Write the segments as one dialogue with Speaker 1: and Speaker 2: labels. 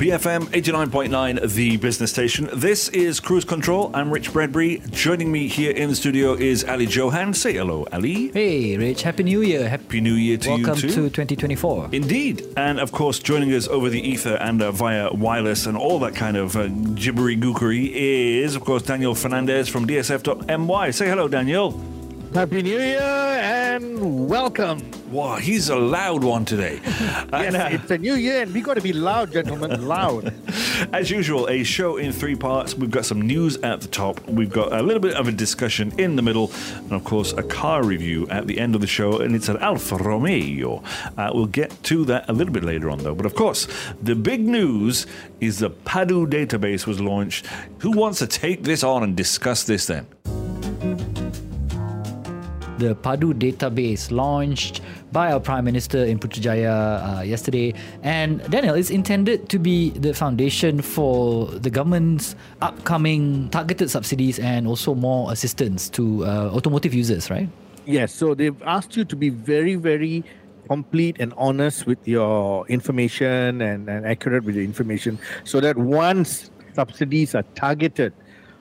Speaker 1: BFM 89.9, the business station. This is Cruise Control. I'm Rich Bradbury. Joining me here in the studio is Ali Johan. Say hello, Ali.
Speaker 2: Hey, Rich. Happy New Year.
Speaker 1: Happy New Year to
Speaker 2: Welcome
Speaker 1: you too.
Speaker 2: Welcome to 2024.
Speaker 1: Indeed. And of course, joining us over the ether and uh, via wireless and all that kind of uh, gibbery gookery is, of course, Daniel Fernandez from DSF.my. Say hello, Daniel.
Speaker 3: Happy New Year and welcome.
Speaker 1: Wow, he's a loud one today.
Speaker 3: Yes, it's a new year and we've got to be loud, gentlemen, loud.
Speaker 1: As usual, a show in three parts. We've got some news at the top, we've got a little bit of a discussion in the middle, and of course, a car review at the end of the show, and it's an Alfa Romeo. Uh, we'll get to that a little bit later on, though. But of course, the big news is the Padu database was launched. Who wants to take this on and discuss this then?
Speaker 2: The Padu database launched by our Prime Minister in Putrajaya uh, yesterday. And Daniel, it's intended to be the foundation for the government's upcoming targeted subsidies and also more assistance to uh, automotive users, right?
Speaker 3: Yes, so they've asked you to be very, very complete and honest with your information and, and accurate with the information so that once subsidies are targeted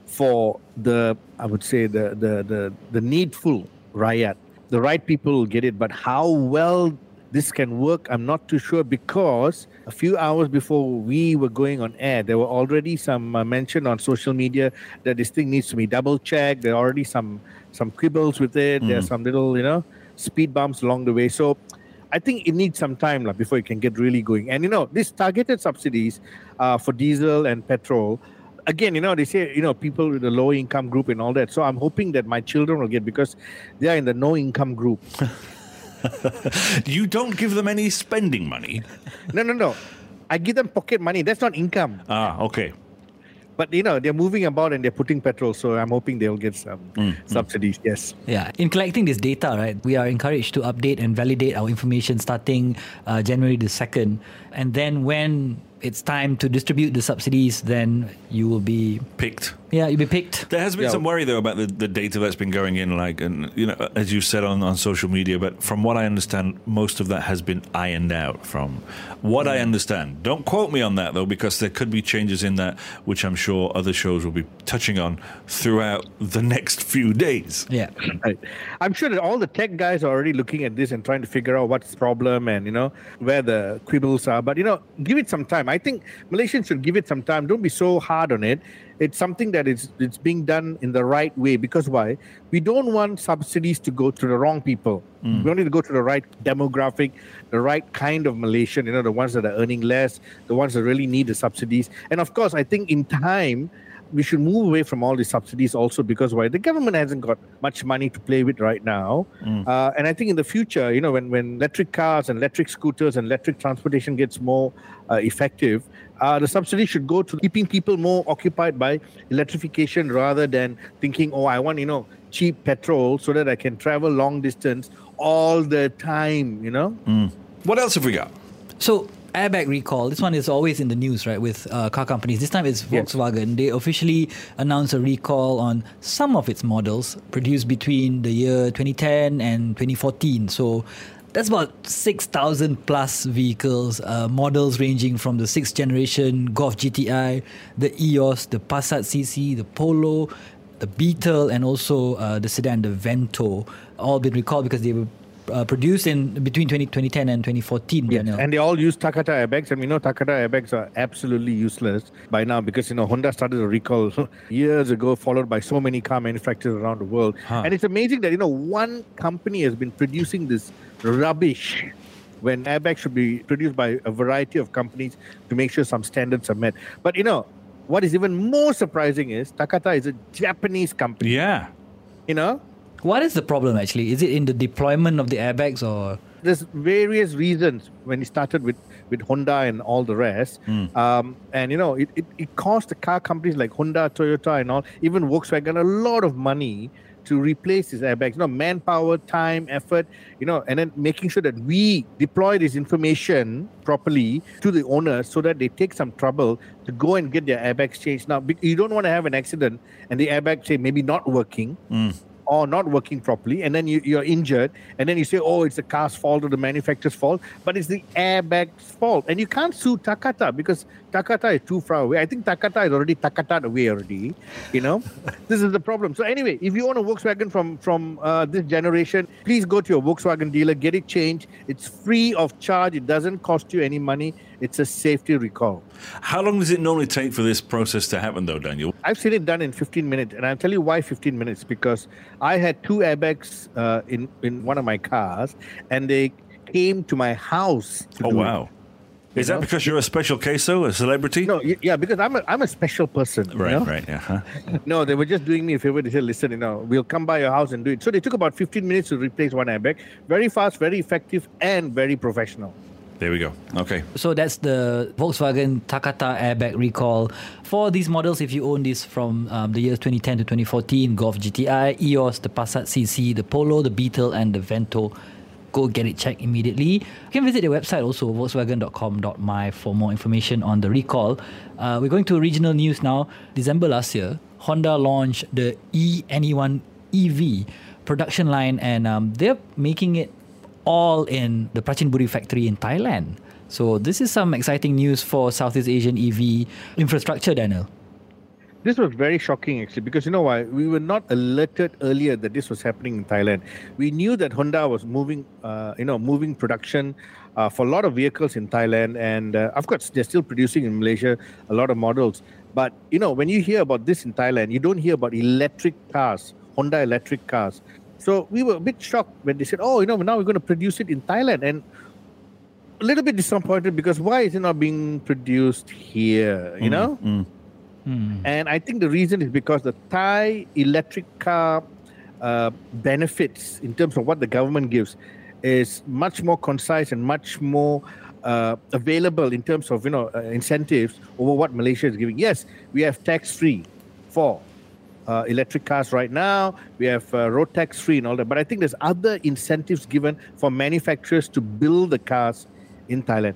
Speaker 3: for the, I would say, the, the, the, the needful riot, the right people will get it. But how well this can work, I'm not too sure because a few hours before we were going on air, there were already some uh, mention on social media that this thing needs to be double checked. There are already some some quibbles with it. There's some little, you know, speed bumps along the way. So I think it needs some time like, before it can get really going. And you know, these targeted subsidies uh, for diesel and petrol. Again, you know, they say, you know, people with the low income group and all that. So I'm hoping that my children will get because they are in the no income group.
Speaker 1: You don't give them any spending money.
Speaker 3: No, no, no. I give them pocket money. That's not income.
Speaker 1: Ah, okay.
Speaker 3: But you know, they're moving about and they're putting petrol. So I'm hoping they'll get some subsidies. Yes.
Speaker 2: Yeah, in collecting this data, right, we are encouraged to update and validate our information starting uh, January the 2nd. And then when it's time to distribute the subsidies, then you will be,
Speaker 1: Picked.
Speaker 2: yeah, you'll be picked.
Speaker 1: There has been
Speaker 3: Yeah.
Speaker 1: some worry though about the, the data that's been going in, like, and you know, as you said on, on social media. But from what I understand, most of that has been ironed out. From what I understand, don't quote me on that though, because there could be changes in that, which I'm sure other shows will be touching on throughout the next few days.
Speaker 2: Yeah.
Speaker 3: Right. I'm sure that all the tech guys are already looking at this and trying to figure out what's the problem and you know where the quibbles are. But you know, give it some time. I think Malaysians should give it some time. Don't be so hard on it. It's something that is it's being done in the right way because why? We don't want subsidies to go to the wrong people. Hmm. We want it to go to the right demographic, the right kind of Malaysian. You know, the ones that are earning less, the ones that really need the subsidies. And of course, I think in time we should move away from all these subsidies also because why? The government hasn't got much money to play with right now. Uh, and i think in the future you know when, when electric cars and electric scooters and electric transportation gets more uh, effective uh, the subsidy should go to keeping people more occupied by electrification rather than thinking oh i want you know cheap petrol so that i can travel long distance all the time you know?
Speaker 1: What else have we got?
Speaker 2: So airbag recall. This one is always in the news, right? With uh, car companies. This time it's
Speaker 3: Yes.
Speaker 2: Volkswagen. They officially announced a recall on some of its models produced between the year 2010 and 2014. So that's about 6,000 plus vehicles, uh, models ranging from the sixth generation Golf GTI, the EOS, the Passat CC, the Polo, the Beetle, and also uh, the sedan, the Vento. All been recalled because they were uh, produced in between 20, 2010 and 2014. Daniel.
Speaker 3: And they all use Takata airbags, and we know Takata airbags are absolutely useless by now because you know Honda started a recall years ago, followed by so many car manufacturers around the world. And it's amazing that you know one company has been producing this rubbish when airbags should be produced by a variety of companies to make sure some standards are met. But you know what is even more surprising is Takata is a Japanese company.
Speaker 1: Yeah.
Speaker 3: You know,
Speaker 2: What is the problem actually? Is it in the deployment of the airbags or?
Speaker 3: there's various reasons when it started with with Honda and all the rest. Um, and you know, it, it, it cost the car companies like Honda, Toyota, and all, even Volkswagen, a lot of money to replace these airbags. You know, manpower, time, effort, you know, and then making sure that we deploy this information properly to the owners so that they take some trouble to go and get their airbags changed. Now, you don't want to have an accident and the airbag say maybe not working.
Speaker 1: Mm
Speaker 3: or not working properly, and then you, you're injured, and then you say, oh, it's the car's fault or the manufacturer's fault, but it's the airbag's fault. And you can't sue Takata because Takata is too far away. I think Takata is already Takata away already. You know, this is the problem. So anyway, if you own a Volkswagen from from uh, this generation, please go to your Volkswagen dealer, get it changed. It's free of charge. It doesn't cost you any money. It's a safety recall.
Speaker 1: How long does it normally take for this process to happen, though, Daniel?
Speaker 3: I've seen it done in 15 minutes, and I'll tell you why 15 minutes. Because I had two airbags uh, in in one of my cars, and they came to my house. To
Speaker 1: oh wow! It. Is that because you're a special case, though, a celebrity?
Speaker 3: No, yeah, because I'm a I'm a special person.
Speaker 1: Right,
Speaker 3: you know?
Speaker 1: right, yeah. Huh?
Speaker 3: no, they were just doing me a favor. They said, "Listen, you know, we'll come by your house and do it." So they took about 15 minutes to replace one airbag. Very fast, very effective, and very professional.
Speaker 1: There we go. Okay.
Speaker 2: So that's the Volkswagen Takata airbag recall. For these models, if you own this from um, the years 2010 to 2014, Golf GTI, EOS, the Passat CC, the Polo, the Beetle, and the Vento, go get it checked immediately. You can visit their website also, volkswagen.com.my, for more information on the recall. Uh, we're going to regional news now. December last year, Honda launched the eNE1 EV production line, and um, they're making it all in the Prachinburi factory in Thailand. So this is some exciting news for Southeast Asian EV infrastructure, Daniel.
Speaker 3: This was very shocking actually because you know why we were not alerted earlier that this was happening in Thailand. We knew that Honda was moving, uh, you know, moving production uh, for a lot of vehicles in Thailand, and uh, of course they're still producing in Malaysia a lot of models. But you know, when you hear about this in Thailand, you don't hear about electric cars, Honda electric cars. So we were a bit shocked when they said, "Oh, you know, now we're going to produce it in Thailand," and a little bit disappointed because why is it not being produced here? You mm, know.
Speaker 1: Mm.
Speaker 2: Mm.
Speaker 3: And I think the reason is because the Thai electric car uh, benefits in terms of what the government gives is much more concise and much more uh, available in terms of you know uh, incentives over what Malaysia is giving. Yes, we have tax free for uh, electric cars right now. We have uh, road tax free and all that. But I think there's other incentives given for manufacturers to build the cars in Thailand.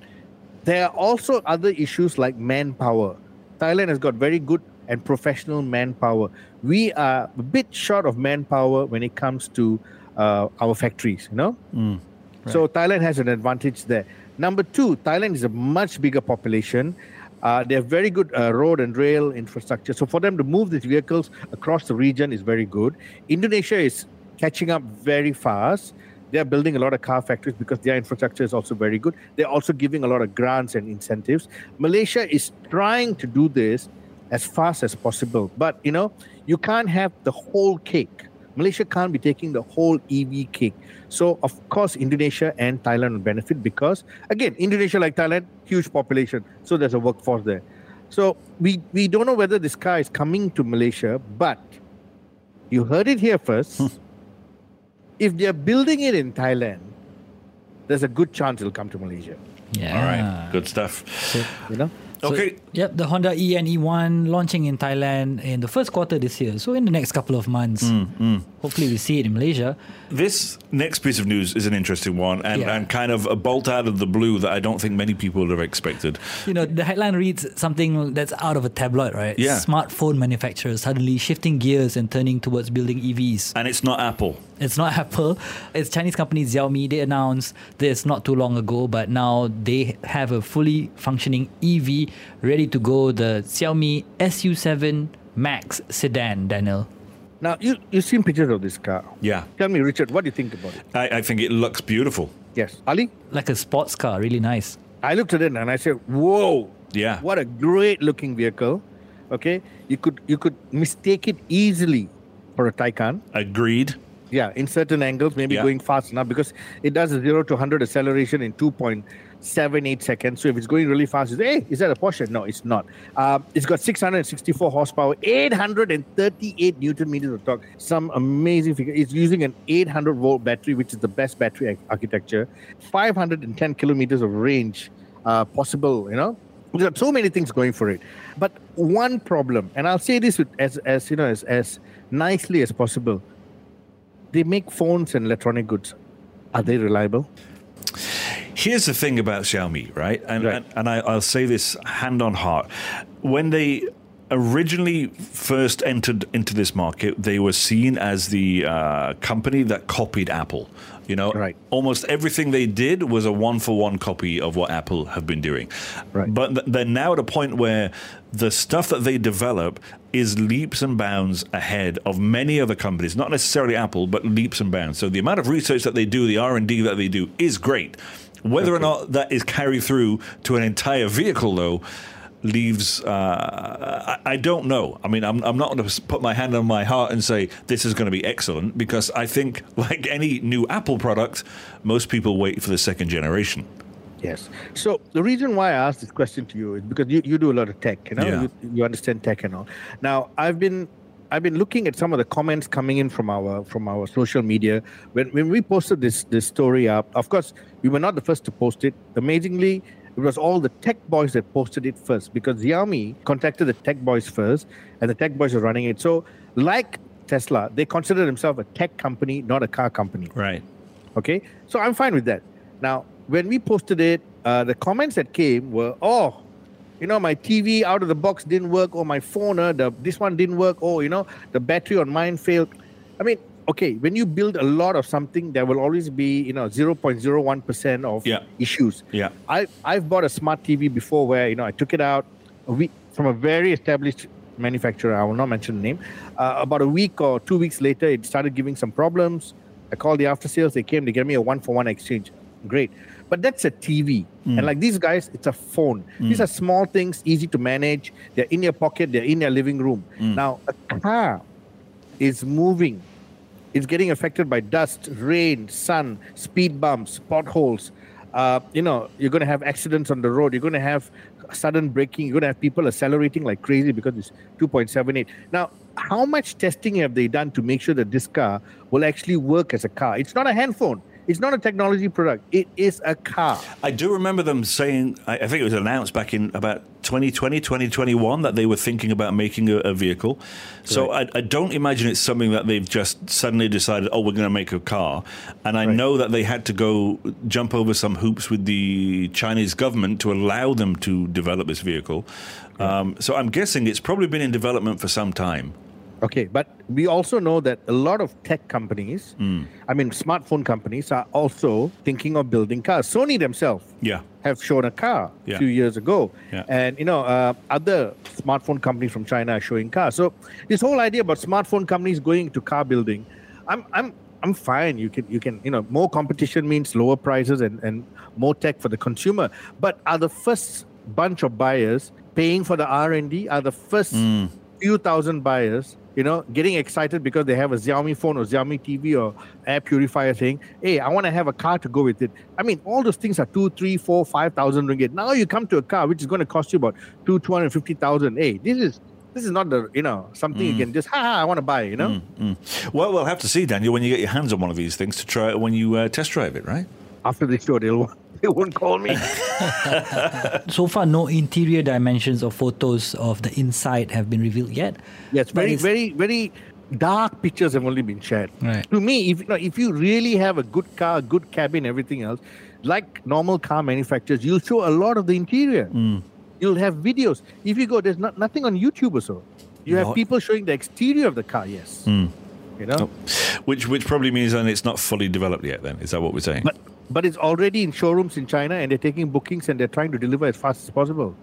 Speaker 3: There are also other issues like manpower. Thailand has got very good and professional manpower. We are a bit short of manpower when it comes to uh, our factories, you know?
Speaker 1: Mm,
Speaker 3: right. So Thailand has an advantage there. Number two, Thailand is a much bigger population. Uh, they have very good uh, road and rail infrastructure. So for them to move these vehicles across the region is very good. Indonesia is catching up very fast. They are building a lot of car factories because their infrastructure is also very good. They're also giving a lot of grants and incentives. Malaysia is trying to do this as fast as possible. But you know, you can't have the whole cake. Malaysia can't be taking the whole EV cake. So, of course, Indonesia and Thailand will benefit because, again, Indonesia, like Thailand, huge population. So, there's a workforce there. So, we, we don't know whether this car is coming to Malaysia, but you heard it here first.
Speaker 1: Hmm.
Speaker 3: if they're building it in Thailand, there's a good chance it'll come to Malaysia.
Speaker 2: Yeah.
Speaker 1: All right. Good stuff.
Speaker 3: So, you know?
Speaker 2: So,
Speaker 1: okay.
Speaker 2: Yep, the Honda E and E1 launching in Thailand in the first quarter this year. So in the next couple of months,
Speaker 1: mm, mm.
Speaker 2: Hopefully we see it in Malaysia.
Speaker 1: This next piece of news is an interesting one and,
Speaker 2: Yeah.
Speaker 1: and kind of a bolt out of the blue that I don't think many people would have expected.
Speaker 2: You know, the headline reads something that's out of a tabloid, right?
Speaker 1: Yeah.
Speaker 2: Smartphone manufacturers suddenly shifting gears and turning towards building EVs.
Speaker 1: And it's not Apple.
Speaker 2: It's not Apple. It's Chinese company Xiaomi. They announced this not too long ago, but now they have a fully functioning EV ready to go. The Xiaomi SU7 Max sedan, Daniel.
Speaker 3: Now, you, you've seen pictures of this car.
Speaker 1: Yeah.
Speaker 3: Tell me, Richard, what do you think about it?
Speaker 1: I, I think it looks beautiful.
Speaker 3: Yes. Ali?
Speaker 2: Like a sports car, really nice.
Speaker 3: I looked at it and I said, "Whoa!
Speaker 1: Yeah.
Speaker 3: what a great looking vehicle." Okay, you could you could mistake it easily for a Taycan.
Speaker 1: Agreed.
Speaker 3: Yeah, in certain angles, maybe
Speaker 1: Yeah.
Speaker 3: going fast enough because it does a zero to hundred acceleration in two point seven eight seconds. So if it's going really fast, you say, "Hey, is that a Porsche?" No, it's not. Um, it's got six hundred and sixty four horsepower, eight hundred and thirty eight newton meters of torque. Some amazing figure. It's using an eight hundred volt battery, which is the best battery architecture. Five hundred and ten kilometers of range uh, possible. You know, there are so many things going for it. But one problem, and I'll say this with as as you know as as nicely as possible. they make phones and electronic goods. Are they reliable?
Speaker 1: Here's the thing about Xiaomi, right? And
Speaker 3: Right.
Speaker 1: and, and I, I'll say this hand on heart. When they originally first entered into this market, they were seen as the uh, company that copied Apple. You know,
Speaker 3: Right.
Speaker 1: almost everything they did was a one for one copy of what Apple have been doing.
Speaker 3: Right.
Speaker 1: But th- they're now at a point where the stuff that they develop is leaps and bounds ahead of many other companies, not necessarily Apple, but leaps and bounds. So the amount of research that they do, the R&D that they do is great. Whether or not that is carried through to an entire vehicle though leaves uh, I, I don't know. I mean, I'm, I'm not going to put my hand on my heart and say this is going to be excellent because I think like any new Apple product, most people wait for the second generation.
Speaker 3: Yes. So the reason why I asked this question to you is because you, you do a lot of tech, you know,
Speaker 1: Yeah.
Speaker 3: you, you understand tech and all. Now I've been I've been looking at some of the comments coming in from our from our social media when when we posted this this story up. Of course, we were not the first to post it. Amazingly, it was all the tech boys that posted it first because Xiaomi contacted the tech boys first, and the tech boys are running it. So like Tesla, they consider themselves a tech company, not a car company.
Speaker 1: Right.
Speaker 3: Okay, so I'm fine with that. Now, when we posted it, uh, the comments that came were, "Oh, you know, my TV out of the box didn't work, or my phone, uh, the this one didn't work, or you know, the battery on mine failed." I mean, okay, when you build a lot of something, there will always be you know 0.01 percent of
Speaker 1: Yeah.
Speaker 3: issues.
Speaker 1: Yeah.
Speaker 3: I I've bought a smart TV before where you know I took it out a week from a very established manufacturer. I will not mention the name. Uh, about a week or two weeks later, it started giving some problems. I called the after sales. They came. They gave me a one for one exchange. Great, but that's a TV. Mm. And like these guys, it's a phone. Mm. These are small things, easy to manage. They're in your pocket. They're in your living room. Mm. Now a car is moving it's getting affected by dust, rain, sun, speed bumps, potholes. Uh, you know, you're going to have accidents on the road. You're going to have sudden braking. You're going to have people accelerating like crazy because it's 2.78. Now, how much testing have they done to make sure that this car will actually work as a car? It's not a handphone. It's not a technology product. It is a car.
Speaker 1: I do remember them saying, I think it was announced back in about 2020, 2021, that they were thinking about making a, a vehicle. So I, I don't imagine it's something that they've just suddenly decided, oh, we're going to make a car. And I
Speaker 3: Right.
Speaker 1: know that they had to go jump over some hoops with the Chinese government to allow them to develop this vehicle. Um, so I'm guessing it's probably been in development for some time.
Speaker 3: Okay, but we also know that a lot of tech companies,
Speaker 1: Hmm.
Speaker 3: I mean, smartphone companies, are also thinking of building cars. Sony themselves
Speaker 1: Yeah.
Speaker 3: have shown a car
Speaker 1: Yeah.
Speaker 3: a few years ago,
Speaker 1: Yeah.
Speaker 3: and you know, uh, other smartphone companies from China are showing cars. So this whole idea about smartphone companies going to car building, I'm, I'm, I'm fine. You can, you can, you know, more competition means lower prices and, and more tech for the consumer. But are the first bunch of buyers paying for the R and D? Are the first few thousand buyers? You know, getting excited because they have a Xiaomi phone or Xiaomi TV or air purifier saying, Hey, I want to have a car to go with it. I mean, all those things are two, three, four, five thousand ringgit. Now you come to a car which is going to cost you about two, two hundred fifty thousand. Hey, this is this is not the you know something you mm. can just ha ha I want to buy. You know, mm, mm.
Speaker 1: Well, we'll have to see, Daniel, when you get your hands on one of these things to try it when you uh, test drive it, right?
Speaker 3: after the show they'll they won't call me.
Speaker 2: So far, no interior dimensions or photos of the inside have been revealed yet.
Speaker 3: Yes, very, very, very dark pictures have only been shared.
Speaker 2: Right.
Speaker 3: To me, if you know, if you really have a good car, a good cabin, everything else, like normal car manufacturers, you'll show a lot of the interior.
Speaker 1: Mm.
Speaker 3: You'll have videos. If you go, there's not, nothing on YouTube or so. You have people showing the exterior of the car. Yes.
Speaker 1: Mm.
Speaker 3: You know,
Speaker 1: Which which probably means then it's not fully developed yet. Then is that what we're saying?
Speaker 3: but but it's already in showrooms in China, and they're taking bookings and they're trying to deliver as fast as possible.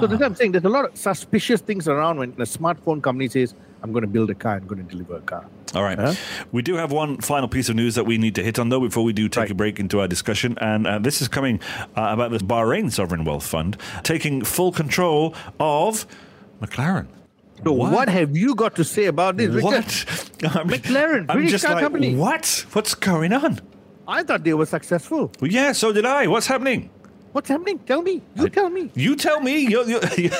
Speaker 3: So that's what I'm saying. There's a lot of suspicious things around when a smartphone company says, "I'm going to build a car. I'm going to deliver a car."
Speaker 1: All right.
Speaker 3: Huh?
Speaker 1: We do have one final piece of news that we need to hit on, though, before we do take
Speaker 3: Right.
Speaker 1: a break into our discussion. And uh, this is coming uh, about the Bahrain Sovereign Wealth Fund taking full control of McLaren.
Speaker 3: So what, have you got to say about this, Richard?
Speaker 1: What?
Speaker 3: McLaren, British car
Speaker 1: like,
Speaker 3: company.
Speaker 1: what? What's going on?
Speaker 3: I thought they were successful.
Speaker 1: Well, yeah, so did I. What's happening?
Speaker 3: What's happening? Tell me. You tell me.
Speaker 1: You tell me. You're, you're,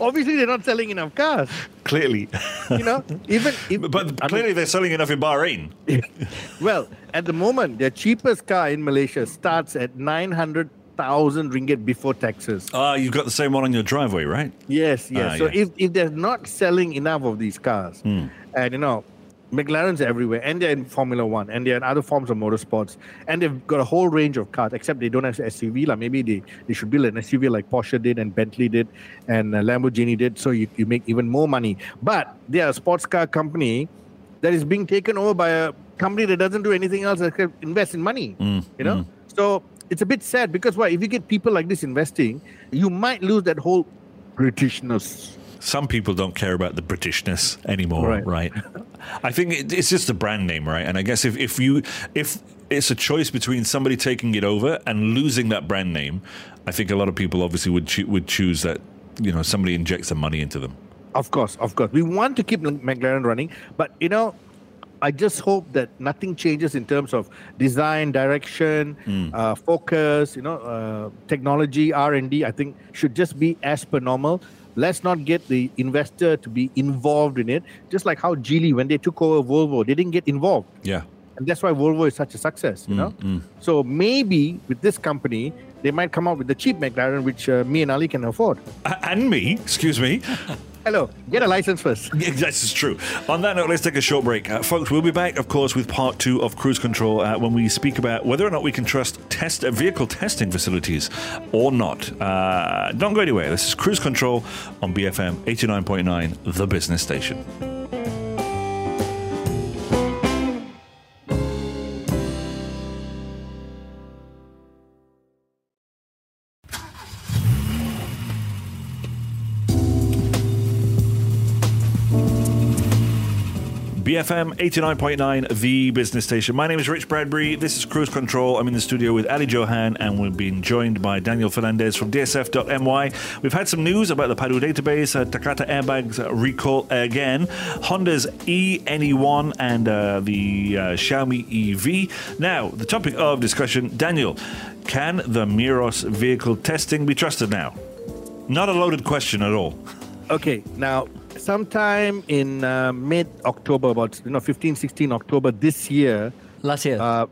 Speaker 3: Obviously, they're not selling enough cars.
Speaker 1: clearly.
Speaker 3: You know, even if,
Speaker 1: But
Speaker 3: I mean,
Speaker 1: clearly they're selling enough in Bahrain.
Speaker 3: well, at the moment, their cheapest car in Malaysia starts at nine hundred thousand ringgit before taxes.
Speaker 1: Ah, you've got the same one on your driveway, right?
Speaker 3: Yes, yes.
Speaker 1: Ah,
Speaker 3: so
Speaker 1: yeah.
Speaker 3: if, if they're not selling enough of these cars,
Speaker 1: Hmm.
Speaker 3: and you know, McLaren's everywhere, and they're in Formula One, and they're in other forms of motorsports, and they've got a whole range of cars. Except they don't have SUV. Like maybe they, they should build an SUV like Porsche did, and Bentley did, and uh, Lamborghini did. So you, you make even more money. But they are a sports car company that is being taken over by a company that doesn't do anything else except invest in money.
Speaker 1: Mm,
Speaker 3: you know, so it's a bit sad because why? If you get people like this investing, you might lose that whole Britishness.
Speaker 1: Some people don't care about the Britishness anymore, right?
Speaker 3: Right.
Speaker 1: I think it, it's just a brand name, right? And I guess if, if you if it's a choice between somebody taking it over and losing that brand name, I think a lot of people obviously would choo- would choose that you know somebody injects some money into them.
Speaker 3: Of course, of course. We want to keep McLaren running, but you know, I just hope that nothing changes in terms of design, direction, uh, focus. You know, uh, technology, R and D. I think should just be as per normal. Let's not get the investor to be involved in it. Just like how Geely, when they took over Volvo, they didn't get involved,
Speaker 1: Yeah.
Speaker 3: and that's why Volvo is such a success. You know, so maybe with this company, they might come out with the cheap McLaren, which uh, me and Ali can afford.
Speaker 1: A- And me, excuse me.
Speaker 3: Hello, get a license first.
Speaker 1: This is true. On that note, let's take a short break. Uh, folks, we'll be back, of course, with part two of Cruise Control uh, when we speak about whether or not we can trust test uh, vehicle testing facilities or not. Uh, don't go anywhere. This is Cruise Control on BFM 89.9, the business station. BFM 89.9, the business station. My name is Rich Bradbury. This is Cruise Control. I'm in the studio with Ali Johan, and we're being joined by Daniel Fernandez from DSF.my. We've had some news about the Padu database, uh, Takata airbags uh, recall again, Honda's eNE1, and uh, the uh, Xiaomi EV. Now, the topic of discussion Daniel, can the Miros vehicle testing be trusted now? Not a loaded question at all.
Speaker 3: Okay, now sometime in uh, mid October, about you know 15, 16 October this year.
Speaker 2: Last year.
Speaker 3: Uh,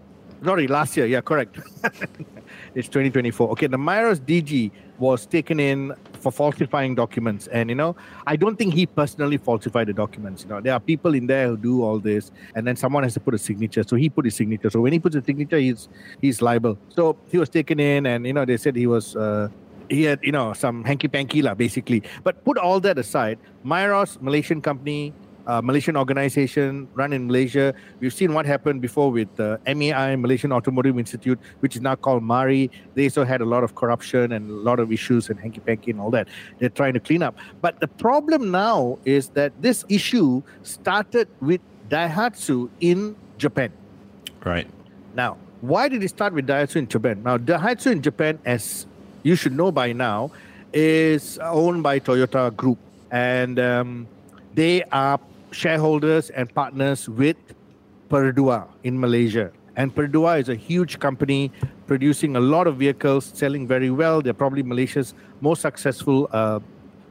Speaker 3: sorry, last year. Yeah, correct. it's 2024. Okay, the Miros DG was taken in for falsifying documents, and you know, I don't think he personally falsified the documents. You know, there are people in there who do all this, and then someone has to put a signature. So he put his signature. So when he puts a signature, he's he's liable. So he was taken in, and you know, they said he was. Uh, he had, you know, some hanky panky lah, basically. But put all that aside, Miros, Malaysian company, uh, Malaysian organization run in Malaysia. We've seen what happened before with uh, MAI, Malaysian Automotive Institute, which is now called MARI. They also had a lot of corruption and a lot of issues and hanky panky and all that. They're trying to clean up. But the problem now is that this issue started with Daihatsu in Japan.
Speaker 1: Right.
Speaker 3: Now, why did it start with Daihatsu in Japan? Now, Daihatsu in Japan, as you should know by now, is owned by Toyota Group, and um, they are shareholders and partners with Perodua in Malaysia. And Perodua is a huge company producing a lot of vehicles, selling very well. They're probably Malaysia's most successful, uh,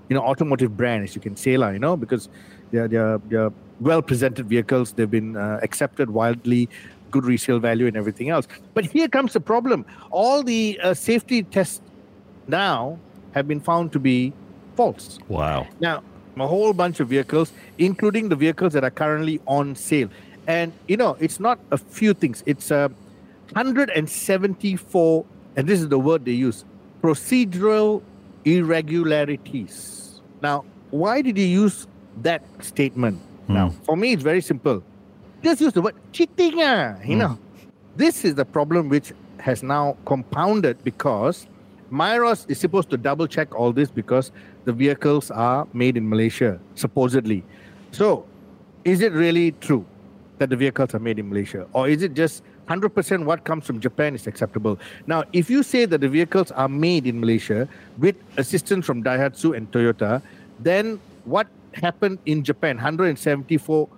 Speaker 3: you know, automotive brand, as you can say, lah. You know, because they're they're, they're well presented vehicles. They've been uh, accepted widely, good resale value and everything else. But here comes the problem: all the uh, safety tests now have been found to be false.
Speaker 1: Wow.
Speaker 3: Now, a whole bunch of vehicles, including the vehicles that are currently on sale. And, you know, it's not a few things. It's uh, 174, and this is the word they use, procedural irregularities. Now, why did he use that statement? Now, for me, it's very simple. Just use the word cheating. Ah, you know, this is the problem which has now compounded because Miros is supposed to double check all this because the vehicles are made in Malaysia, supposedly. So, is it really true that the vehicles are made in Malaysia? Or is it just 100% what comes from Japan is acceptable? Now, if you say that the vehicles are made in Malaysia with assistance from Daihatsu and Toyota, then what happened in Japan, 174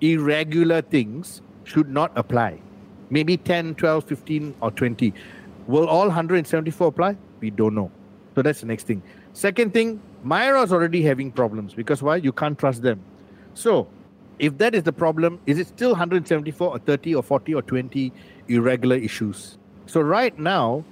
Speaker 3: irregular things, should not apply. Maybe 10, 12, 15, or 20. Will all 174 apply? We don't know. So that's the next thing. Second thing, Miros already having problems because why? You can't trust them. So if that is the problem, is it still 174 or 30 or 40 or 20 irregular issues? So right now,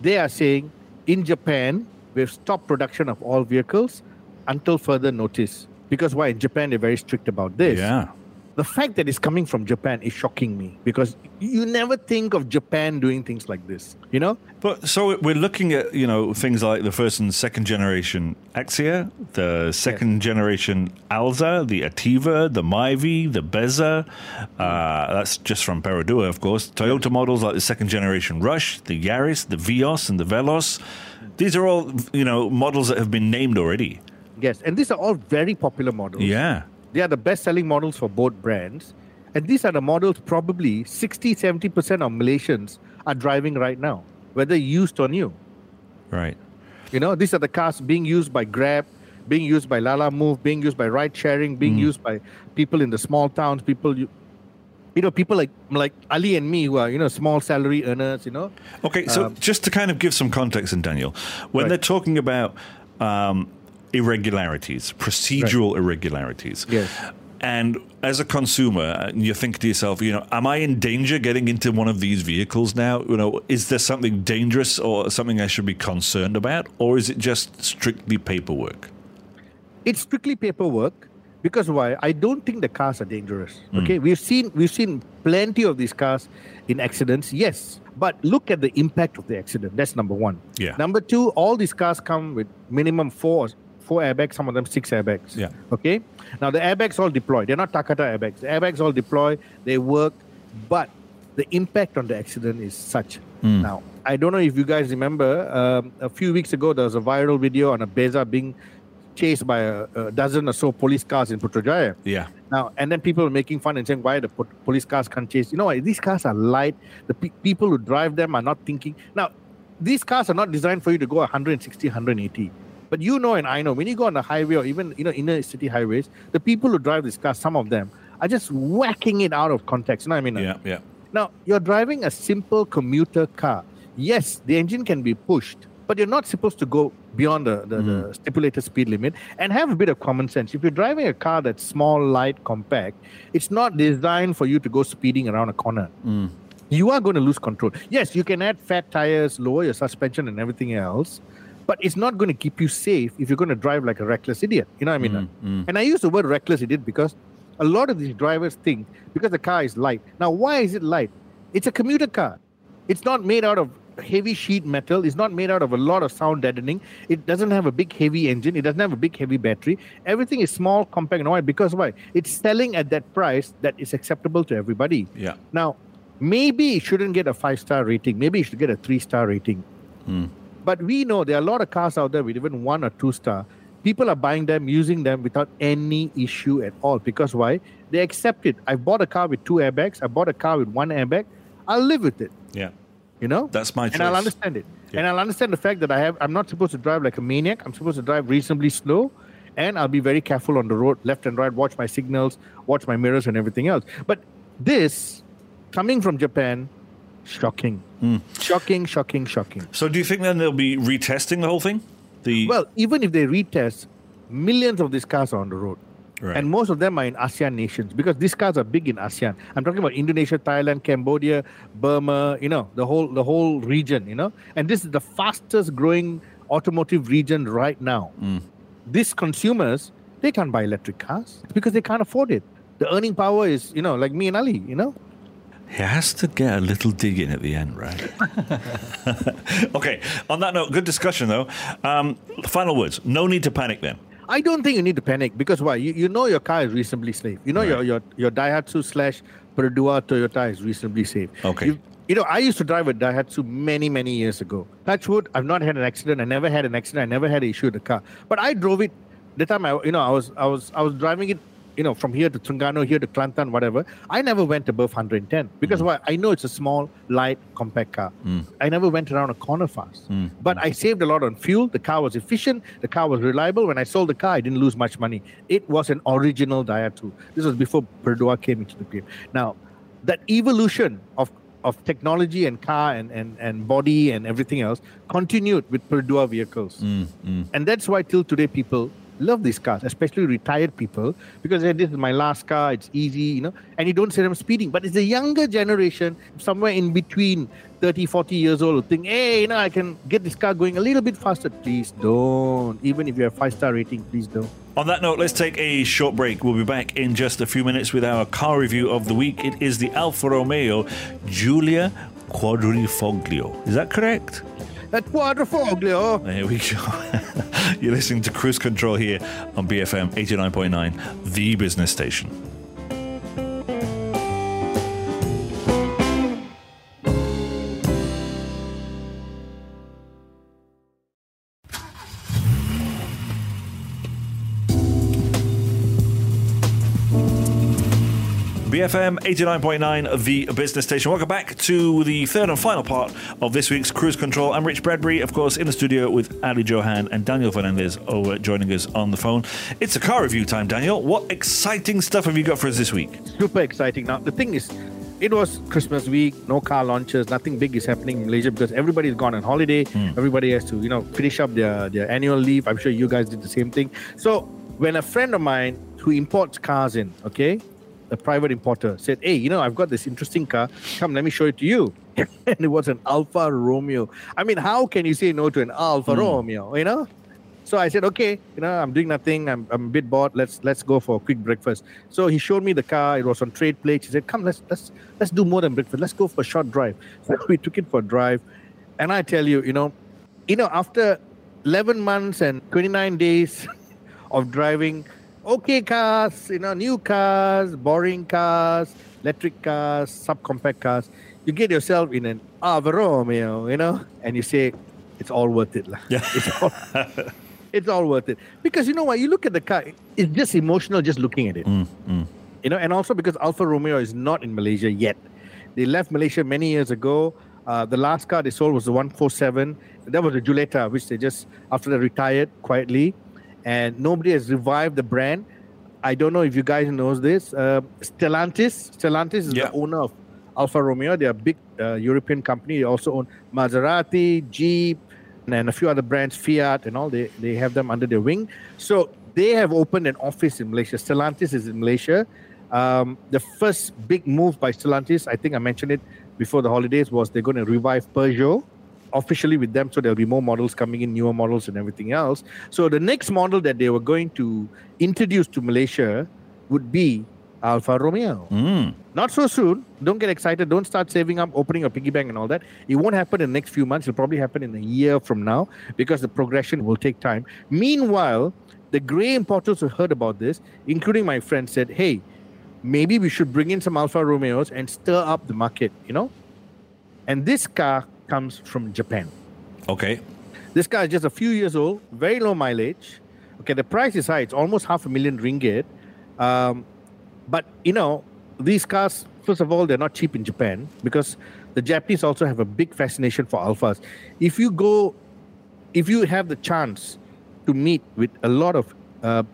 Speaker 3: they are saying in Japan, we've stopped production of all vehicles until further notice. Because why? In Japan, they're very strict about this.
Speaker 1: Yeah.
Speaker 3: The fact that it's coming from Japan is shocking me because you never think of Japan doing things like this, you know?
Speaker 1: But so we're looking at you know things like the first and second generation Axia, the second generation Alza, the Ativa, the Myvi, the Beza. Uh, that's just from Perodua, of course. Toyota models like the second generation Rush, the Yaris, the Vios, and the Veloz. These are all you know models that have been named already.
Speaker 3: Yes, and these are all very popular models.
Speaker 1: Yeah.
Speaker 3: They are the best selling models for both brands. And these are the models probably 60 70% of Malaysians are driving right now, whether used or new.
Speaker 1: Right.
Speaker 3: You know, these are the cars being used by Grab, being used by Lalamove, being used by ride sharing, being used by people in the small towns, people you, you know, people like like Ali and me who are, you know, small salary earners, you know.
Speaker 1: Okay, so just to kind of give some context, and Daniel, when
Speaker 3: Right.
Speaker 1: they're talking about um, irregularities, procedural irregularities,
Speaker 3: Yes.
Speaker 1: and as a consumer, you think to yourself, you know, am I in danger getting into one of these vehicles now? You know, is there something dangerous or something I should be concerned about, or is it just strictly paperwork?
Speaker 3: it's strictly paperwork because why? I don't think the cars are dangerous hmm. okay? We've seen we've seen plenty of these cars in accidents yes. But look at the impact of the accident. That's number one.
Speaker 1: Yeah.
Speaker 3: number two all these cars come with minimum four four airbags some of them six airbags
Speaker 1: Yeah.
Speaker 3: okay now the airbags all deploy they're not takata airbags the airbags all deploy they work but the impact on the accident is such now i don't know if you guys remember um, a few weeks ago there was a viral video on a beza being chased by a, a dozen or so police cars in Putrajaya.
Speaker 1: Yeah.
Speaker 3: Now, and then people were making fun and saying, why the po- police cars can't chase? You know, what? these cars are light. The pe- people who drive them are not thinking. Now, these cars are not designed for you to go 160, 180. But you know, and I know, when you go on the highway or even, you know, inner city highways, the people who drive these cars, some of them, are just whacking it out of context. You know what I mean?
Speaker 1: Yeah. Yeah.
Speaker 3: Now, you're driving a simple commuter car. Yes, the engine can be pushed, but you're not supposed to go beyond the, the, the mm. stipulated speed limit and have a bit of common sense. If you're driving a car that's small, light, compact, it's not designed for you to go speeding around a corner. Mm. You are going to lose control. Yes, you can add fat tires, lower your suspension, and everything else, but it's not going to keep you safe if you're going to drive like a reckless idiot. You know what I mean? Mm, mm. And I use the word reckless idiot because a lot of these drivers think because the car is light. Now, why is it light? It's a commuter car. It's not made out of heavy sheet metal. It's not made out of a lot of sound deadening. It doesn't have a big heavy engine. It doesn't have a big heavy battery. Everything is small, compact, and why? Because why? It's selling at that price that is acceptable to everybody.
Speaker 1: Yeah.
Speaker 3: Now, maybe it shouldn't get a five star rating. Maybe it should get a three star rating. Hmm. But we know there are a lot of cars out there with even one or two star. People are buying them, using them without any issue at all. Because why? They accept it. I bought a car with two airbags. I bought a car with one airbag. I'll live with it.
Speaker 1: Yeah.
Speaker 3: You know,
Speaker 1: That's my
Speaker 3: and I'll understand it.
Speaker 1: Yeah.
Speaker 3: And I'll understand the fact that I have. I'm not supposed to drive like a maniac. I'm supposed to drive reasonably slow, and I'll be very careful on the road, left and right. Watch my signals, watch my mirrors, and everything else. But this, coming from Japan, shocking,
Speaker 1: Hmm.
Speaker 3: shocking, shocking, shocking.
Speaker 1: So do you think then they'll be retesting the whole thing? The
Speaker 3: Well, even if they retest, millions of these cars are on the road.
Speaker 1: Right.
Speaker 3: And most of them are in ASEAN nations because these cars are big in ASEAN. I'm talking about Indonesia, Thailand, Cambodia, Burma, you know, the whole the whole region, you know. And this is the fastest growing automotive region right now. These consumers, they can't buy electric cars because they can't afford it. The earning power is, you know, like me and Ali, you know.
Speaker 1: He has to get a little dig in at the end, right? okay. On that note, good discussion though. Um, final words. No need to panic then.
Speaker 3: I don't think you need to panic because why? You, you know your car is reasonably safe. You know your,
Speaker 1: Right.
Speaker 3: your your Daihatsu slash Perodua Toyota is reasonably safe.
Speaker 1: Okay.
Speaker 3: You, you know, I used to drive a Daihatsu many, many years ago. Touchwood, I've not had an accident. I never had an accident. I never had an issue with the car. But I drove it. The time I, you know, I was, I was, I was driving it. You know, from here to Terengganu, here to Kelantan, whatever. I never went above 110 because mm. why? I know it's a small, light, compact car. Mm. I never went around a corner fast. Mm. But I saved a lot on fuel. The car was efficient. The car was reliable. When I sold the car, I didn't lose much money. It was an original Daihatsu. This was before Perodua came into the game. Now, that evolution of of technology and car and, and, and body and everything else continued with Perodua vehicles. And that's why till today people love these cars, especially retired people, because this is my last car, it's easy, you know, and you don't see them speeding. But it's the younger generation, somewhere in between 30, 40 years old, think, hey, you know, I can get this car going a little bit faster. Please don't. Even if you have five star rating, please don't.
Speaker 1: On that note, let's take a short break. We'll be back in just a few minutes with our car review of the week. It is the Alfa Romeo Giulia Quadrifoglio. Is that correct?
Speaker 3: That quadrifoglio.
Speaker 1: There we go. You're listening to Cruise Control here on BFM 89.9, the business station. BFM 89.9, the business station. Welcome back to the third and final part of this week's Cruise Control. I'm Rich Bradbury, of course, in the studio with Ali Johan and Daniel Fernandez over joining us on the phone. It's a car review time, Daniel. What exciting stuff have you got for us this week?
Speaker 3: Super exciting. Now, the thing is, it was Christmas week, no car launches, nothing big is happening in Malaysia because everybody's gone on holiday. Hmm. Everybody has to, you know, finish up their, their annual leave. I'm sure you guys did the same thing. So when a friend of mine who imports cars in, okay, a private importer said, Hey, you know, I've got this interesting car. Come, let me show it to you. and it was an Alfa Romeo. I mean, how can you say no to an Alfa hmm. Romeo, you know? So I said, okay, you know, I'm doing nothing. I'm, I'm a bit bored. Let's let's go for a quick breakfast. So he showed me the car. It was on trade plates. He said, come, let's let's let's do more than breakfast. Let's go for a short drive. So we took it for a drive, and I tell you, you know, you know, after 11 months and 29 days of driving, okay cars, you know, new cars, boring cars, electric cars, subcompact cars, you get yourself in an Alfa Romeo, you know, and you say, it's all worth it.
Speaker 1: Yeah.
Speaker 3: It's all, it's all worth it. Because you know what? You look at the car, it's just emotional just looking at it. You know, and also because Alfa Romeo is not in Malaysia yet. They left Malaysia many years ago. Uh, the last car they sold was the 147. That was the Giulietta, which they just, after they retired quietly. And nobody has revived the brand. I don't know if you guys knows this. Uh, Stellantis, Stellantis is
Speaker 1: Yeah.
Speaker 3: the owner of Alfa Romeo. They're a big uh, European company. They also own Maserati, Jeep, and a few other brands, Fiat, and all. They they have them under their wing. So they have opened an office in Malaysia. Stellantis is in Malaysia. Um, the first big move by Stellantis, I think I mentioned it before the holidays, was they're going to revive Peugeot officially with them. So there'll be more models coming in, newer models and everything else. So the next model that they were going to introduce to Malaysia would be Alfa Romeo. Hmm. Not so soon. Don't get excited. Don't start saving up, opening a piggy bank and all that. It won't happen in the next few months. It'll probably happen in a year from now because the progression will take time. Meanwhile, the grey importers who heard about this, including my friend, said, hey, maybe we should bring in some Alfa Romeos and stir up the market, you know? And this car comes from Japan.
Speaker 1: Okay.
Speaker 3: This car is just a few years old, very low mileage. Okay, the price is high. It's almost half a million ringgit. Um, but, you know, these cars, first of all, they're not cheap in Japan because the Japanese also have a big fascination for Alfas. If you go, if you have the chance to meet with a lot of, uh,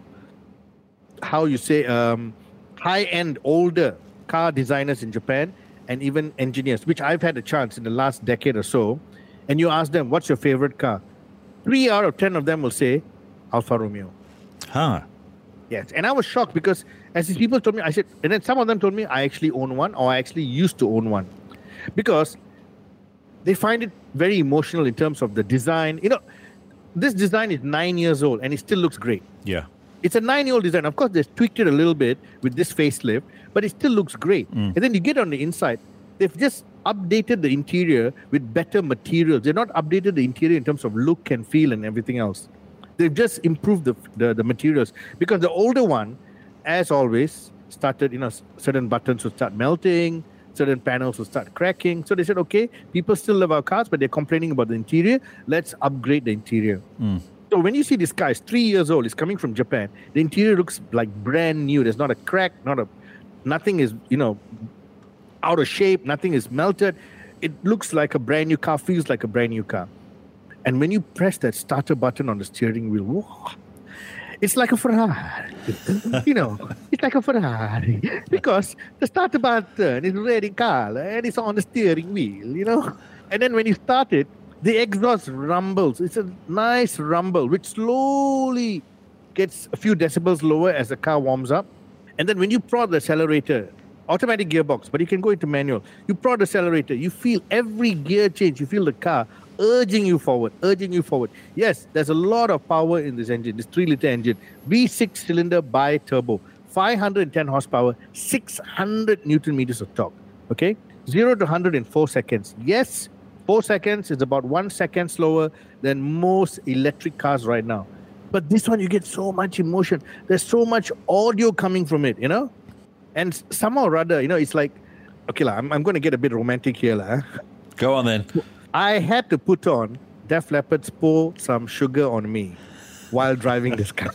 Speaker 3: how you say, um, high end, older car designers in Japan and even engineers, which I've had a chance in the last decade or so, and you ask them, what's your favorite car? Three out of 10 of them will say Alfa Romeo.
Speaker 1: Huh.
Speaker 3: Yes. And I was shocked because as these people told me, I said, and then some of them told me I actually own one or I actually used to own one because they find it very emotional in terms of the design. You know, this design is nine years old and it still looks great.
Speaker 1: Yeah.
Speaker 3: It's a nine year old design. Of course, they've tweaked it a little bit with this facelift, but it still looks great. Mm. And then you get on the inside, they've just updated the interior with better materials. They're not updated the interior in terms of look and feel and everything else. They've just improved the, the, the materials because the older one, as always, started, you know, certain buttons would start melting, certain panels would start cracking. So they said, okay, people still love our cars, but they're complaining about the interior. Let's upgrade the interior. Mm. So when you see this car, it's three years old. It's coming from Japan. The interior looks like brand new. There's not a crack, not a, nothing is you know, out of shape. Nothing is melted. It looks like a brand new car. Feels like a brand new car. And when you press that starter button on the steering wheel, whoa, it's like a Ferrari. you know, it's like a Ferrari because the starter button is red in color and it's on the steering wheel. You know, and then when you start it, the exhaust rumbles. It's a nice rumble which slowly gets a few decibels lower as the car warms up. And then when you prod the accelerator, automatic gearbox, but you can go into manual. You prod the accelerator, you feel every gear change, you feel the car urging you forward, urging you forward. Yes, there's a lot of power in this engine, this 3 liter engine, V6 cylinder bi turbo, 510 horsepower, 600 newton meters of torque. Okay, 0 to 100 in 4 seconds. Yes, 4 seconds is about 1 second slower than most electric cars right now. But this one, you get so much emotion. There's so much audio coming from it, you know? And somehow or other, you know, it's like, okay, la, I'm, I'm going to get a bit romantic here. La. Eh?
Speaker 1: Go on then.
Speaker 3: I had to put on Def Leppard's Pour Some Sugar on Me while driving this car.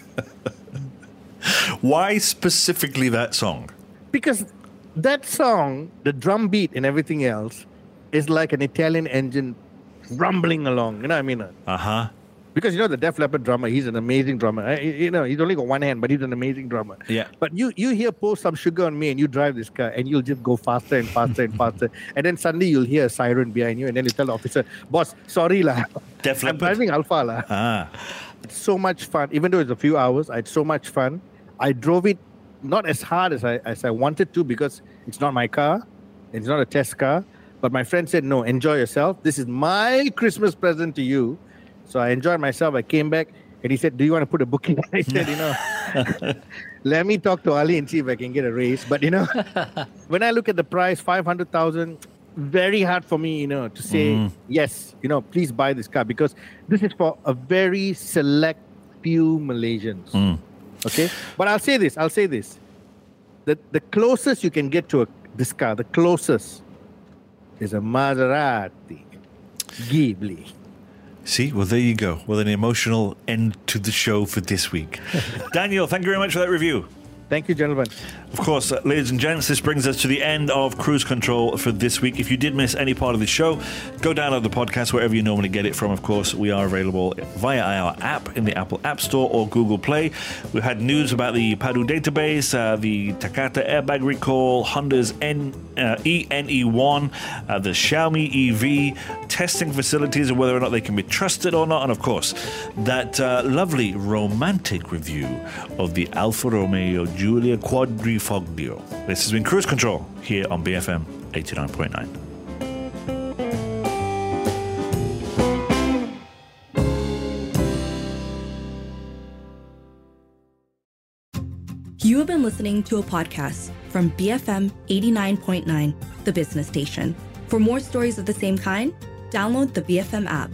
Speaker 1: Why specifically that song?
Speaker 3: because that song, the drum beat and everything else, is like an Italian engine rumbling along. You know what I mean?
Speaker 1: Uh huh.
Speaker 3: Because you know the Def Leppard drummer, he's an amazing drummer. You know, he's only got one hand, but he's an amazing drummer.
Speaker 1: Yeah.
Speaker 3: But you you hear pour some sugar on me and you drive this car and you'll just go faster and faster and faster. And then suddenly you'll hear a siren behind you and then you tell the officer, boss, sorry lah.
Speaker 1: Def
Speaker 3: I'm driving Alfa lah.
Speaker 1: Ah.
Speaker 3: It's so much fun. Even though it's a few hours, I had so much fun. I drove it not as hard as I as I wanted to because it's not my car. It's not a test car. But my friend said, no, enjoy yourself. This is my Christmas present to you. So I enjoyed myself. I came back and he said, Do you want to put a booking? I said, you know, let me talk to Ali and see if I can get a raise. But you know, when I look at the price, five hundred thousand, very hard for me, you know, to say mm-hmm. yes, you know, please buy this car because this is for a very select few Malaysians. Mm. Okay, but I'll say this. I'll say this. The the closest you can get to a, this car, the closest, is a Maserati Ghibli.
Speaker 1: See, well, there you go. Well, an emotional end to the show for this week. Daniel, thank you very much for that review.
Speaker 3: Thank you, gentlemen.
Speaker 1: Of course, uh, ladies and gents, this brings us to the end of Cruise Control for this week. If you did miss any part of the show, go download the podcast wherever you normally get it from. Of course, we are available via our app in the Apple App Store or Google Play. We've had news about the Padu database, uh, the Takata airbag recall, Honda's N, uh, ENE1, uh, the Xiaomi EV, testing facilities and whether or not they can be trusted or not, and of course, that uh, lovely romantic review of the Alfa Romeo Giulia Quadrifoglio. This has been Cruise Control here on BFM 89.9.
Speaker 4: You have been listening to a podcast from BFM 89.9, the business station. For more stories of the same kind, download the BFM app.